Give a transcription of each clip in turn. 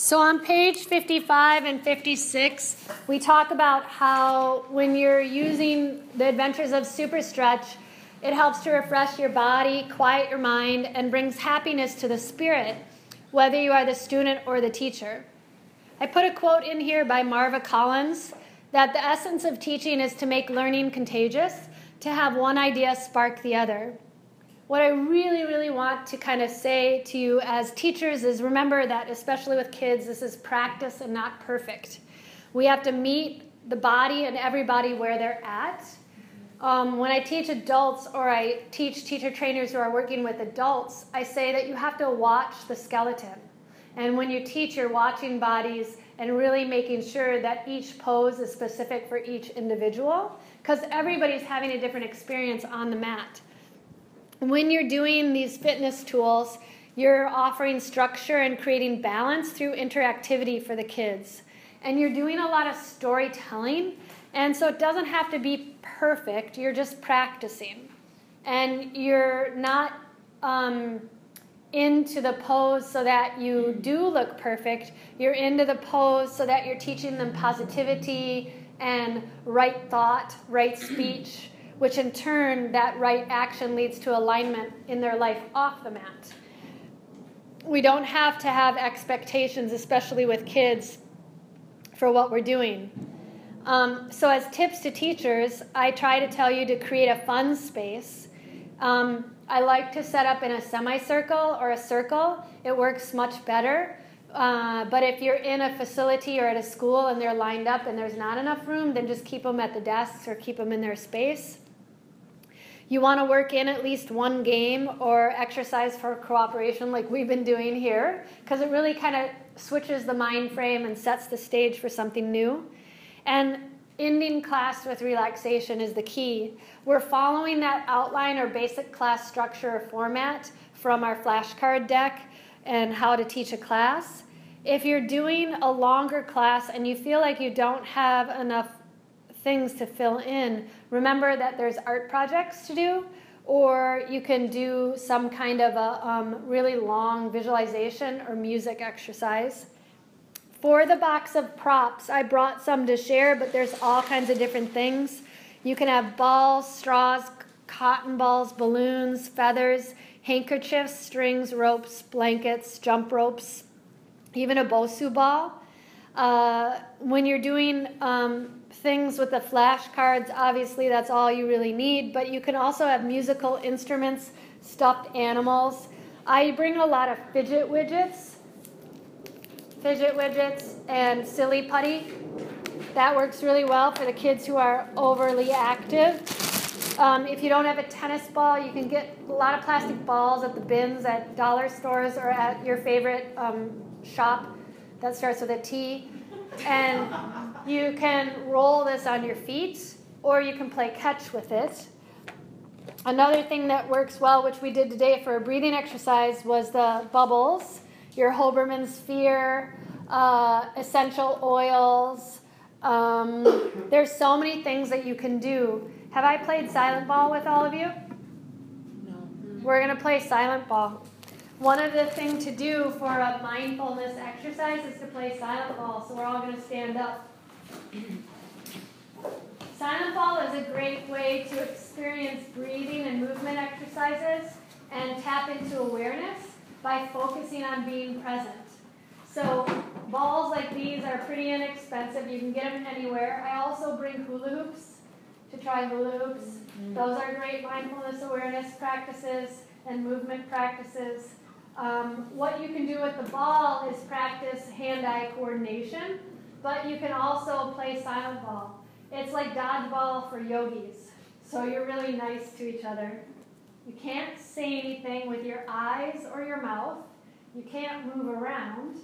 So on page 55 and 56, we talk about how when you're using the adventures of super stretch, it helps to refresh your body, quiet your mind, and brings happiness to the spirit, whether you are the student or the teacher. I put a quote in here by Marva Collins that the essence of teaching is to make learning contagious, to have one idea spark the other what I really, really want to kind of say to you as teachers is remember that, especially with kids, this is practice and not perfect. We have to meet the body and everybody where they're at. Um, when I teach adults or I teach teacher trainers who are working with adults, I say that you have to watch the skeleton. And when you teach, you're watching bodies and really making sure that each pose is specific for each individual because everybody's having a different experience on the mat when you're doing these fitness tools, you're offering structure and creating balance through interactivity for the kids. And you're doing a lot of storytelling. And so it doesn't have to be perfect, you're just practicing. And you're not um, into the pose so that you do look perfect. You're into the pose so that you're teaching them positivity and right thought, right speech which in turn, that right action leads to alignment in their life off the mat. We don't have to have expectations, especially with kids, for what we're doing. Um, so, as tips to teachers, I try to tell you to create a fun space. Um, I like to set up in a semicircle or a circle, it works much better. Uh, but if you're in a facility or at a school and they're lined up and there's not enough room, then just keep them at the desks or keep them in their space. You want to work in at least one game or exercise for cooperation, like we've been doing here, because it really kind of switches the mind frame and sets the stage for something new. And ending class with relaxation is the key. We're following that outline or basic class structure or format from our flashcard deck and how to teach a class. If you're doing a longer class and you feel like you don't have enough things to fill in, remember that there's art projects to do, or you can do some kind of a um, really long visualization or music exercise. For the box of props, I brought some to share, but there's all kinds of different things. You can have balls, straws, cotton balls, balloons, feathers, handkerchiefs, strings, ropes, blankets, jump ropes, even a Bosu ball. Uh, when you're doing um, things with the flashcards, obviously that's all you really need, but you can also have musical instruments, stuffed animals. I bring a lot of fidget widgets, fidget widgets, and silly putty. That works really well for the kids who are overly active. Um, if you don't have a tennis ball, you can get a lot of plastic balls at the bins at dollar stores or at your favorite um, shop that starts with a T. And you can roll this on your feet, or you can play catch with it. Another thing that works well, which we did today for a breathing exercise, was the bubbles, your Hoberman sphere, uh, essential oils. Um, there's so many things that you can do. Have I played silent ball with all of you? No. We're going to play silent ball. One of the things to do for a mindfulness exercise is to play silent ball. So we're all going to stand up. Silent ball is a great way to experience breathing and movement exercises and tap into awareness by focusing on being present. So balls like these are pretty inexpensive. You can get them anywhere. I also bring hula hoops to try hula hoops. Mm-hmm. Those are great mindfulness awareness practices and movement practices. Um, what you can do with the ball is practice hand-eye coordination. But you can also play silent ball. It's like dodgeball for yogis. So you're really nice to each other. You can't say anything with your eyes or your mouth. You can't move around.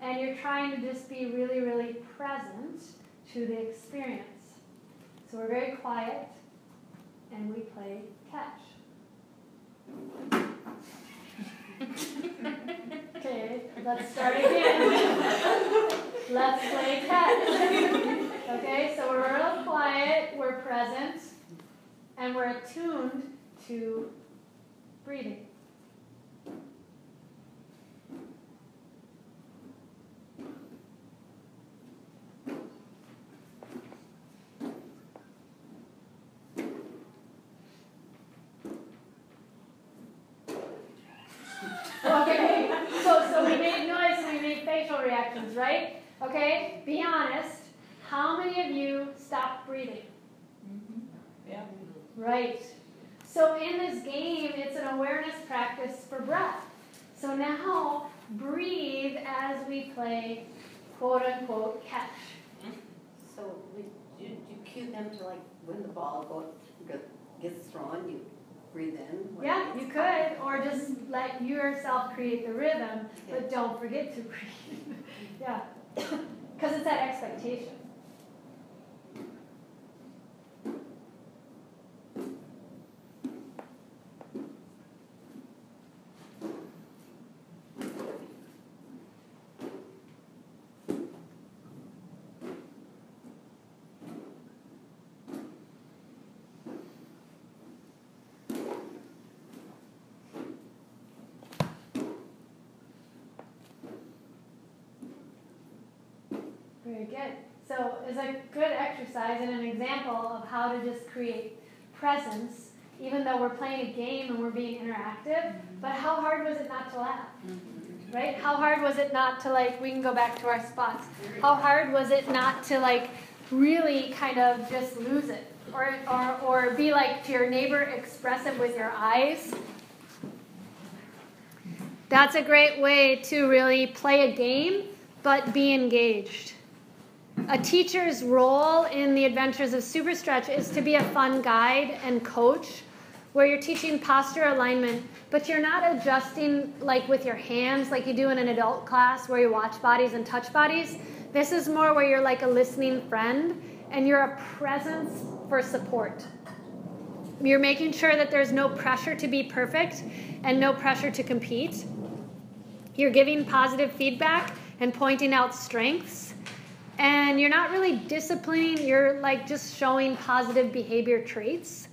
And you're trying to just be really, really present to the experience. So we're very quiet and we play catch. okay, let's start again. Let's play catch. Okay, so we're real quiet, we're present, and we're attuned to breathing. so we made noise and we made reactions, right? Okay, be honest. How many of you stopped breathing? Mm-hmm. Yeah. Right. So in this game, it's an awareness practice for breath. So now breathe as we play quote unquote catch. So we, you, you cue them to like when the ball gets thrown, you breathe in. Yeah, you could, or just let yourself create the rhythm, but don't forget to breathe. Yeah, because it's that expectation. Very good. So it's a good exercise and an example of how to just create presence, even though we're playing a game and we're being interactive. But how hard was it not to laugh? Right? How hard was it not to like, we can go back to our spots. How hard was it not to like really kind of just lose it? Or, or, or be like to your neighbor expressive with your eyes? That's a great way to really play a game, but be engaged. A teacher's role in the adventures of Superstretch is to be a fun guide and coach where you're teaching posture alignment, but you're not adjusting like with your hands like you do in an adult class where you watch bodies and touch bodies. This is more where you're like a listening friend and you're a presence for support. You're making sure that there's no pressure to be perfect and no pressure to compete. You're giving positive feedback and pointing out strengths and you're not really disciplining, you're like just showing positive behavior traits.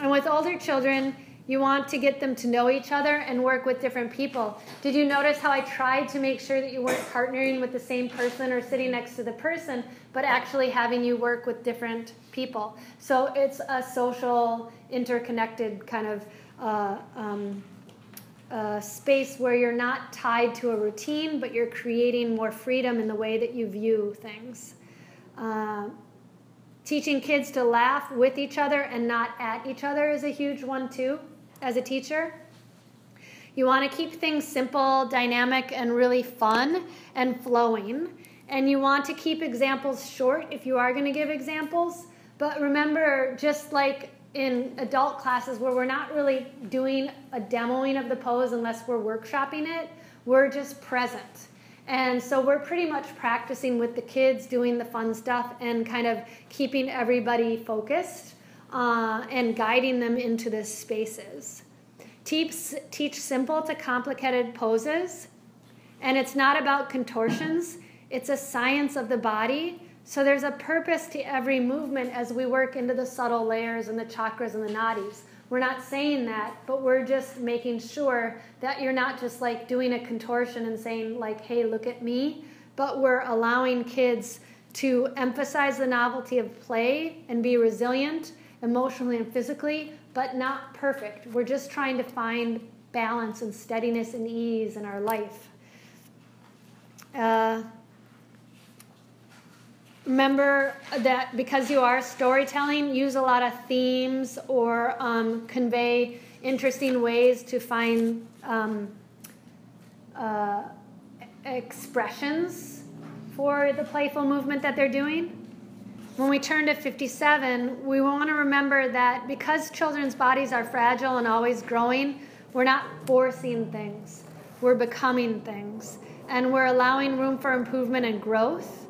And with older children, you want to get them to know each other and work with different people. Did you notice how I tried to make sure that you weren't partnering with the same person or sitting next to the person, but actually having you work with different people? So it's a social, interconnected kind of uh, um, a space where you're not tied to a routine, but you're creating more freedom in the way that you view things. Uh, teaching kids to laugh with each other and not at each other is a huge one, too, as a teacher. You want to keep things simple, dynamic, and really fun and flowing. And you want to keep examples short if you are going to give examples. But remember, just like in adult classes where we're not really doing a demoing of the pose unless we're workshopping it, we're just present. And so we're pretty much practicing with the kids, doing the fun stuff, and kind of keeping everybody focused uh, and guiding them into the spaces. Teach, teach simple to complicated poses, and it's not about contortions, it's a science of the body so there's a purpose to every movement as we work into the subtle layers and the chakras and the nadis. We're not saying that, but we're just making sure that you're not just like doing a contortion and saying, like, hey, look at me, but we're allowing kids to emphasize the novelty of play and be resilient emotionally and physically, but not perfect. We're just trying to find balance and steadiness and ease in our life. Uh, remember that because you are storytelling, use a lot of themes or um, convey interesting ways to find um, uh, expressions for the playful movement that they're doing. When we turn to 57, we want to remember that because children's bodies are fragile and always growing, we're not forcing things, we're becoming things. And we're allowing room for improvement and growth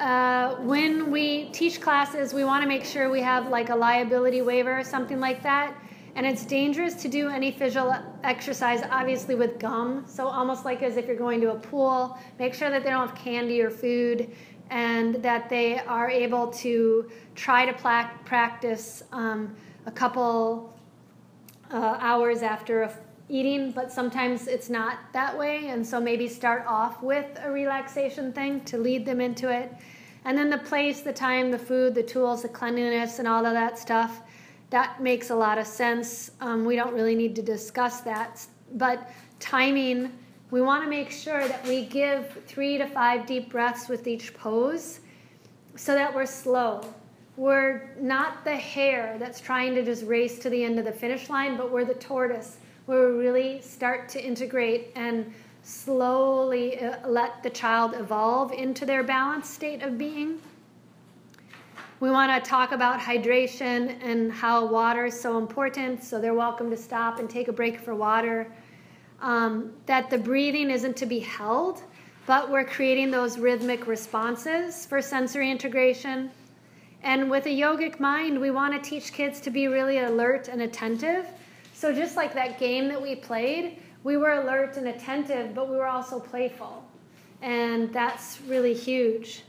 uh, when we teach classes, we want to make sure we have like a liability waiver or something like that. And it's dangerous to do any physical exercise, obviously, with gum. So, almost like as if you're going to a pool, make sure that they don't have candy or food and that they are able to try to pla- practice um, a couple uh, hours after eating, but sometimes it's not that way. And so, maybe start off with a relaxation thing to lead them into it. And then the place, the time, the food, the tools, the cleanliness, and all of that stuff, that makes a lot of sense. Um, we don't really need to discuss that. But timing we want to make sure that we give three to five deep breaths with each pose so that we're slow. We're not the hare that's trying to just race to the end of the finish line, but we're the tortoise where we really start to integrate and slowly uh, let the child evolve into their balanced state of being. We want to talk about hydration and how water is so important, so they're welcome to stop and take a break for water. Um, that the breathing isn't to be held, but we're creating those rhythmic responses for sensory integration. And with a yogic mind, we want to teach kids to be really alert and attentive. So, just like that game that we played, we were alert and attentive, but we were also playful. And that's really huge.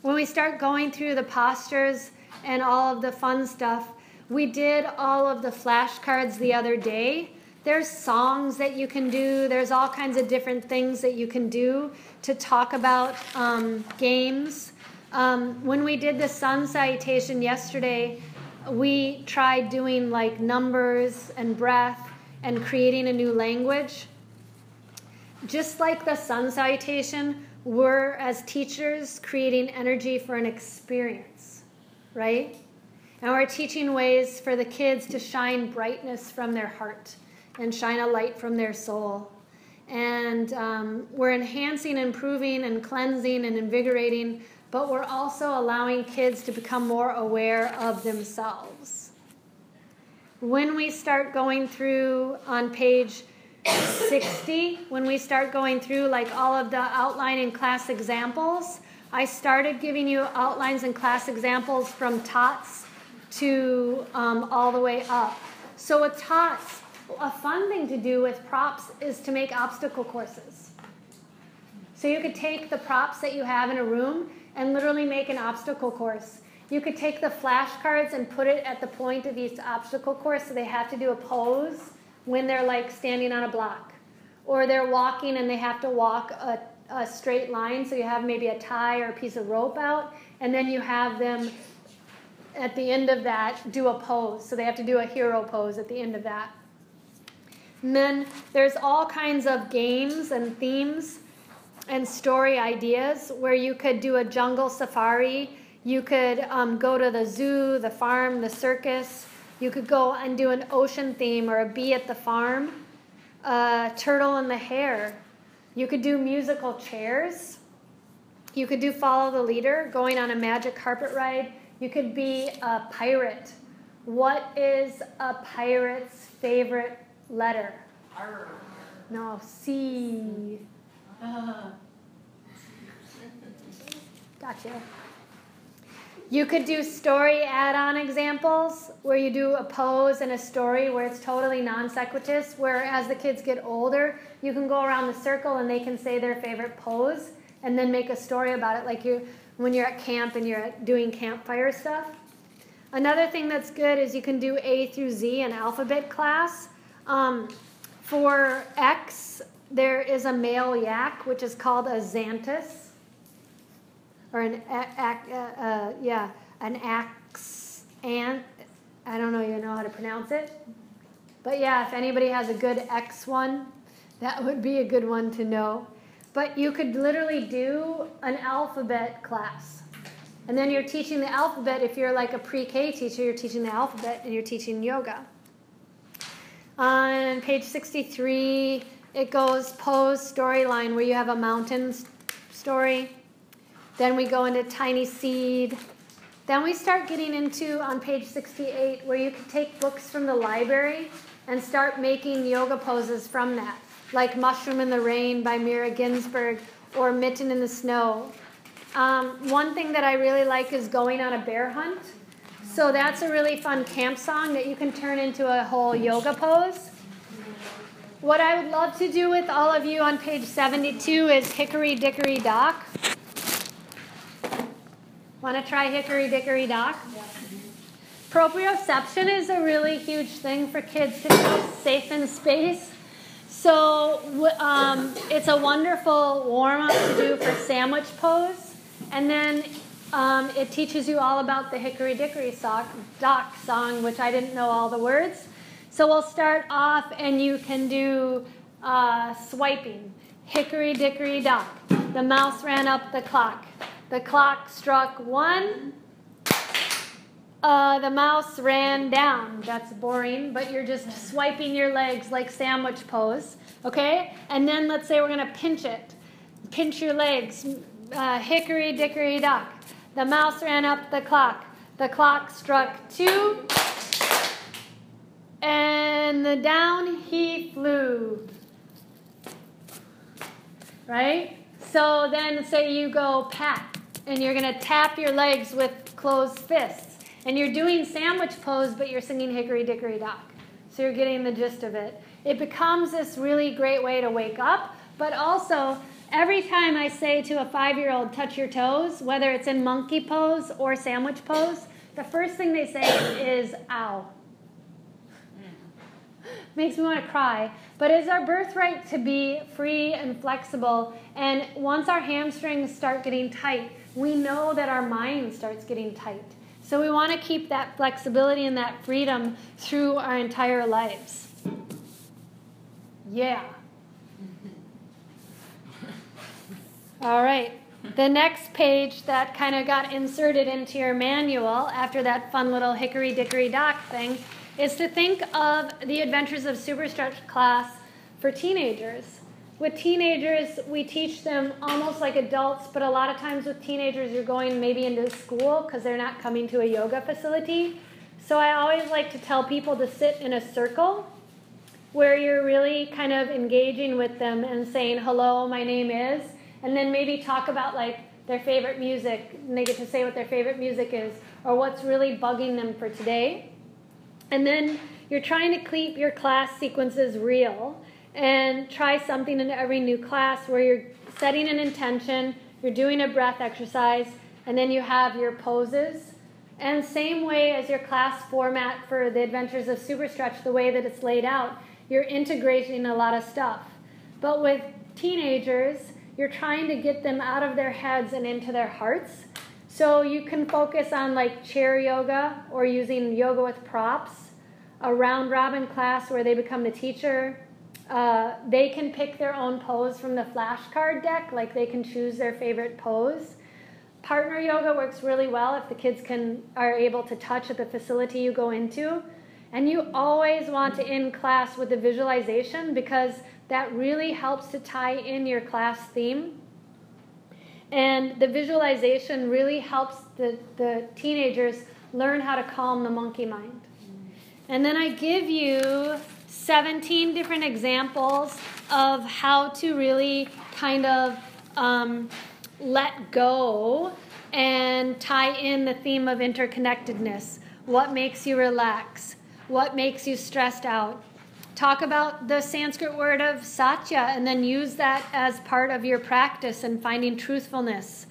When we start going through the postures and all of the fun stuff, we did all of the flashcards the other day. There's songs that you can do, there's all kinds of different things that you can do to talk about um, games. Um, when we did the sun salutation yesterday, we tried doing like numbers and breath and creating a new language. Just like the sun salutation, we're as teachers creating energy for an experience, right? And we're teaching ways for the kids to shine brightness from their heart and shine a light from their soul. And um, we're enhancing, improving, and cleansing and invigorating, but we're also allowing kids to become more aware of themselves. When we start going through on page 60, when we start going through like all of the outline and class examples, I started giving you outlines and class examples from TOTS to um, all the way up. So with TOTS, a fun thing to do with props is to make obstacle courses. So you could take the props that you have in a room and literally make an obstacle course. You could take the flashcards and put it at the point of each obstacle course so they have to do a pose when they're like standing on a block. Or they're walking and they have to walk a, a straight line, so you have maybe a tie or a piece of rope out, and then you have them at the end of that do a pose. So they have to do a hero pose at the end of that. And then there's all kinds of games and themes and story ideas where you could do a jungle safari. You could um, go to the zoo, the farm, the circus. You could go and do an ocean theme or a bee at the farm, a turtle and the hare. You could do musical chairs. You could do follow the leader, going on a magic carpet ride. You could be a pirate. What is a pirate's favorite letter? Arr. No, C. Gotcha. You could do story add on examples where you do a pose and a story where it's totally non sequitur. Where as the kids get older, you can go around the circle and they can say their favorite pose and then make a story about it, like you when you're at camp and you're doing campfire stuff. Another thing that's good is you can do A through Z in alphabet class. Um, for X, there is a male yak, which is called a xanthus, or an a, a, uh, yeah, an ax ant. I don't know you know how to pronounce it, but yeah, if anybody has a good X one, that would be a good one to know. But you could literally do an alphabet class. And then you're teaching the alphabet. If you're like a pre K teacher, you're teaching the alphabet and you're teaching yoga. On page 63, it goes pose storyline where you have a mountain story. Then we go into tiny seed. Then we start getting into on page 68 where you can take books from the library and start making yoga poses from that, like Mushroom in the Rain by Mirra Ginsburg or Mitten in the Snow. Um, one thing that I really like is going on a bear hunt. So that's a really fun camp song that you can turn into a whole yoga pose. What I would love to do with all of you on page 72 is Hickory Dickory Dock. Want to try Hickory Dickory Dock? Proprioception is a really huge thing for kids to feel safe in space. So um, it's a wonderful warm up to do for sandwich pose. And then um, it teaches you all about the Hickory Dickory sock, Dock song, which I didn't know all the words. So we'll start off, and you can do uh, swiping. Hickory dickory dock. The mouse ran up the clock. The clock struck one. Uh, the mouse ran down. That's boring, but you're just swiping your legs like sandwich pose. Okay? And then let's say we're to pinch it. Pinch your legs. Uh, hickory dickory dock. The mouse ran up the clock. The clock struck two. And the down he flew. Right? So then say you go pat and you're going to tap your legs with closed fists. And you're doing sandwich pose, but you're singing Hickory Dickory Dock. So you're getting the gist of it. It becomes this really great way to wake up, but also every time I say to a five year old, touch your toes, whether it's in monkey pose or sandwich pose, the first thing they say is, ow. Makes me want to cry. But it's our birthright to be free and flexible. And once our hamstrings start getting tight, we know that our mind starts getting tight. So we want to keep that flexibility and that freedom through our entire lives. Yeah. All right. The next page that kind of got inserted into your manual after that fun little hickory dickory dock thing is to think of the Adventures of Super Stretch class for teenagers. With teenagers, we teach them almost like adults, but a lot of times with teenagers, you're going maybe into school because they're not coming to a yoga facility. So I always like to tell people to sit in a circle where you're really kind of engaging with them and saying, hello, my name is, and then maybe talk about like their favorite music, and they get to say what their favorite music is, or what's really bugging them for today. And then you're trying to keep your class sequences real and try something in every new class where you're setting an intention, you're doing a breath exercise, and then you have your poses. And same way as your class format for the Adventures of Super Stretch, the way that it's laid out, you're integrating a lot of stuff. But with teenagers, you're trying to get them out of their heads and into their hearts. So you can focus on like chair yoga or using yoga with props, a round robin class where they become the teacher, uh, they can pick their own pose from the flashcard deck, like they can choose their favorite pose. Partner yoga works really well if the kids can are able to touch at the facility you go into. And you always want to end class with a visualization because that really helps to tie in your class theme. And the visualization really helps the, the teenagers learn how to calm the monkey mind. And then I give you 17 different examples of how to really kind of um, let go and tie in the theme of interconnectedness. What makes you relax? What makes you stressed out? Talk about the Sanskrit word of satya and then use that as part of your practice and finding truthfulness.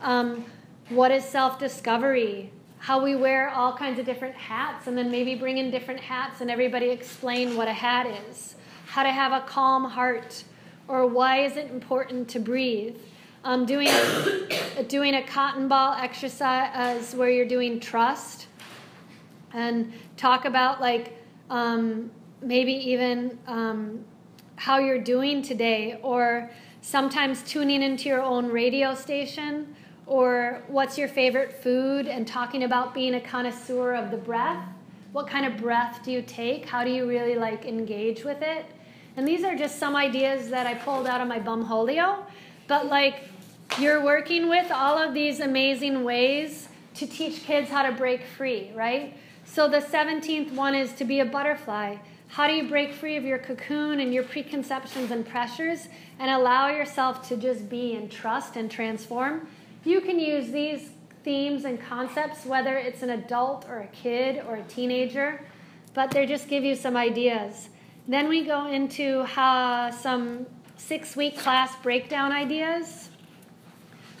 Um, what is self discovery? how we wear all kinds of different hats and then maybe bring in different hats and everybody explain what a hat is, how to have a calm heart, or why is it important to breathe. Um, doing, doing a cotton ball exercise where you're doing trust and talk about like um, maybe even um, how you're doing today or sometimes tuning into your own radio station or what's your favorite food and talking about being a connoisseur of the breath. What kind of breath do you take? How do you really like engage with it? And these are just some ideas that i pulled out of my bumholio but like you're working with all of these amazing ways to teach kids how to break free right? So the 17th one is to be a butterfly how do you break free of your cocoon and your preconceptions and pressures and allow yourself to just be and trust and transform you can use these themes and concepts, whether it's an adult or a kid or a teenager, but they just give you some ideas. Then we go into how, some six week class breakdown ideas,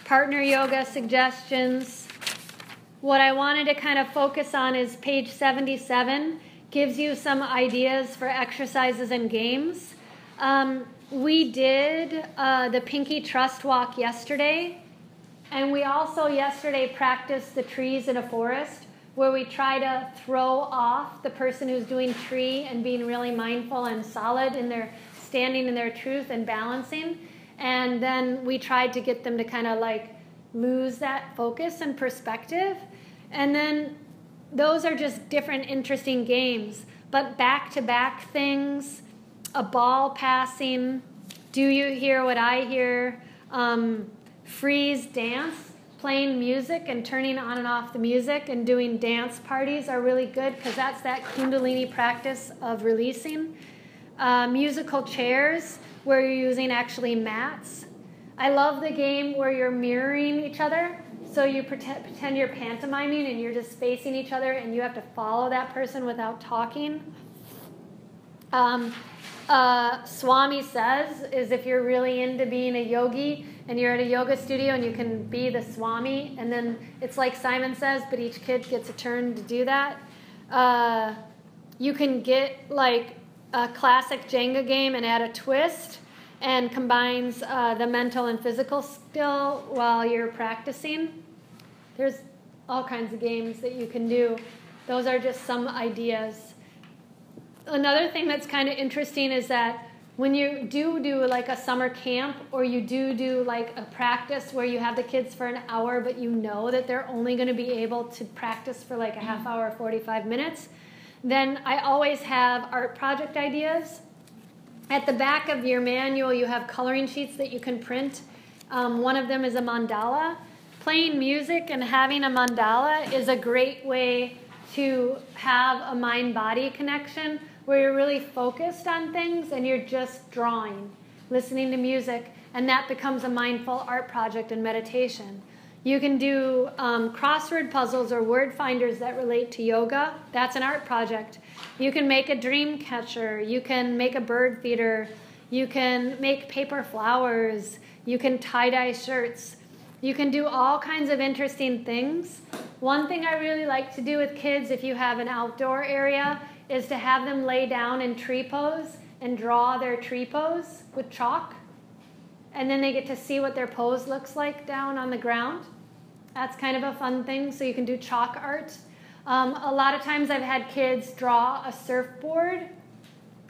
partner yoga suggestions. What I wanted to kind of focus on is page 77 gives you some ideas for exercises and games. Um, we did uh, the Pinky Trust Walk yesterday. And we also yesterday practiced the trees in a forest where we try to throw off the person who's doing tree and being really mindful and solid in their standing in their truth and balancing. And then we tried to get them to kind of like lose that focus and perspective. And then those are just different interesting games. But back to back things, a ball passing, do you hear what I hear? Um, freeze dance, playing music and turning on and off the music and doing dance parties are really good because that's that Kundalini practice of releasing. Uh, musical chairs where you're using actually mats. I love the game where you're mirroring each other. So you pretend, pretend you're pantomiming and you're just facing each other and you have to follow that person without talking. Um, uh, Swami says is if you're really into being a yogi and you're at a yoga studio and you can be the Swami, and then it's like Simon says, but each kid gets a turn to do that. Uh, you can get like a classic Jenga game and add a twist and combines uh, the mental and physical skill while you're practicing. There's all kinds of games that you can do. Those are just some ideas another thing that's kind of interesting is that when you do do like a summer camp or you do do like a practice where you have the kids for an hour but you know that they're only going to be able to practice for like a half mm-hmm. hour 45 minutes then i always have art project ideas at the back of your manual you have coloring sheets that you can print um, one of them is a mandala playing music and having a mandala is a great way to have a mind body connection where you're really focused on things and you're just drawing, listening to music, and that becomes a mindful art project and meditation. You can do um, crossword puzzles or word finders that relate to yoga. That's an art project. You can make a dream catcher. You can make a bird feeder. You can make paper flowers. You can tie dye shirts. You can do all kinds of interesting things. One thing I really like to do with kids, if you have an outdoor area, is to have them lay down in tree pose and draw their tree pose with chalk. And then they get to see what their pose looks like down on the ground. That's kind of a fun thing. So you can do chalk art. Um, a lot of times I've had kids draw a surfboard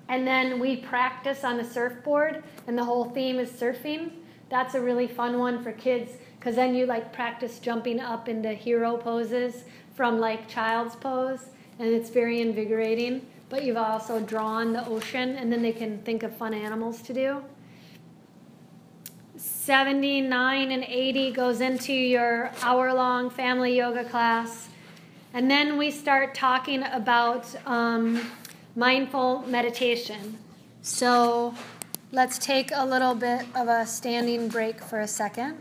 and then we practice on the surfboard and the whole theme is surfing. That's a really fun one for kids because then you like practice jumping up into hero poses from like child's pose and it's very invigorating. But you've also drawn the ocean, and then they can think of fun animals to do. 79 and 80 goes into your hour long family yoga class. And then we start talking about um, mindful meditation. So let's take a little bit of a standing break for a second.